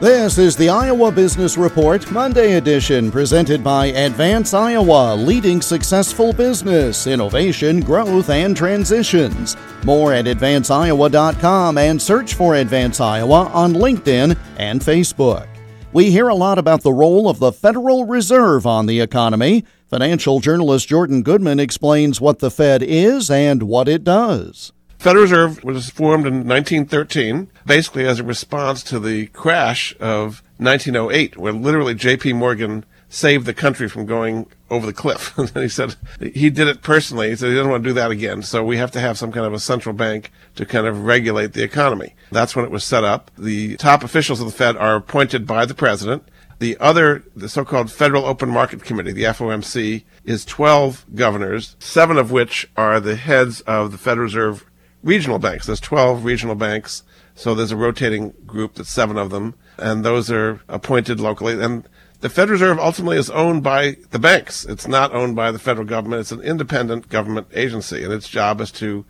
This is the Iowa Business Report Monday edition presented by Advance Iowa, leading successful business, innovation, growth, and transitions. More at advanceiowa.com and search for Advance Iowa on LinkedIn and Facebook. We hear a lot about the role of the Federal Reserve on the economy. Financial journalist Jordan Goodman explains what the Fed is and what it does. Federal Reserve was formed in 1913, basically as a response to the crash of 1908, where literally J.P. Morgan saved the country from going over the cliff. and he said he did it personally. He said he doesn't want to do that again. So we have to have some kind of a central bank to kind of regulate the economy. That's when it was set up. The top officials of the Fed are appointed by the president. The other, the so-called Federal Open Market Committee, the FOMC, is 12 governors, seven of which are the heads of the Federal Reserve regional banks. There's 12 regional banks. So there's a rotating group that's seven of them, and those are appointed locally. And the Federal Reserve ultimately is owned by the banks. It's not owned by the federal government. It's an independent government agency, and its job is to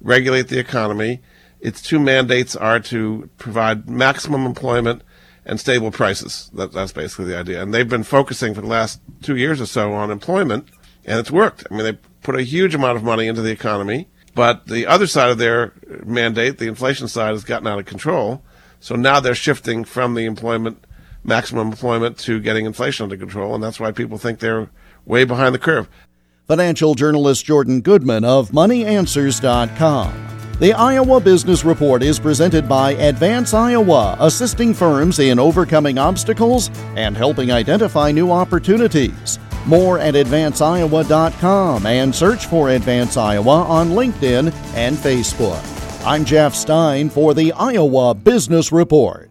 regulate the economy. Its two mandates are to provide maximum employment and stable prices. That, that's basically the idea. And they've been focusing for the last two years or so on employment, and it's worked. I mean, they put a huge amount of money into the economy but the other side of their mandate, the inflation side, has gotten out of control. So now they're shifting from the employment, maximum employment, to getting inflation under control. And that's why people think they're way behind the curve. Financial journalist Jordan Goodman of MoneyAnswers.com. The Iowa Business Report is presented by Advance Iowa, assisting firms in overcoming obstacles and helping identify new opportunities. More at advanceiowa.com and search for Advance Iowa on LinkedIn and Facebook. I'm Jeff Stein for the Iowa Business Report.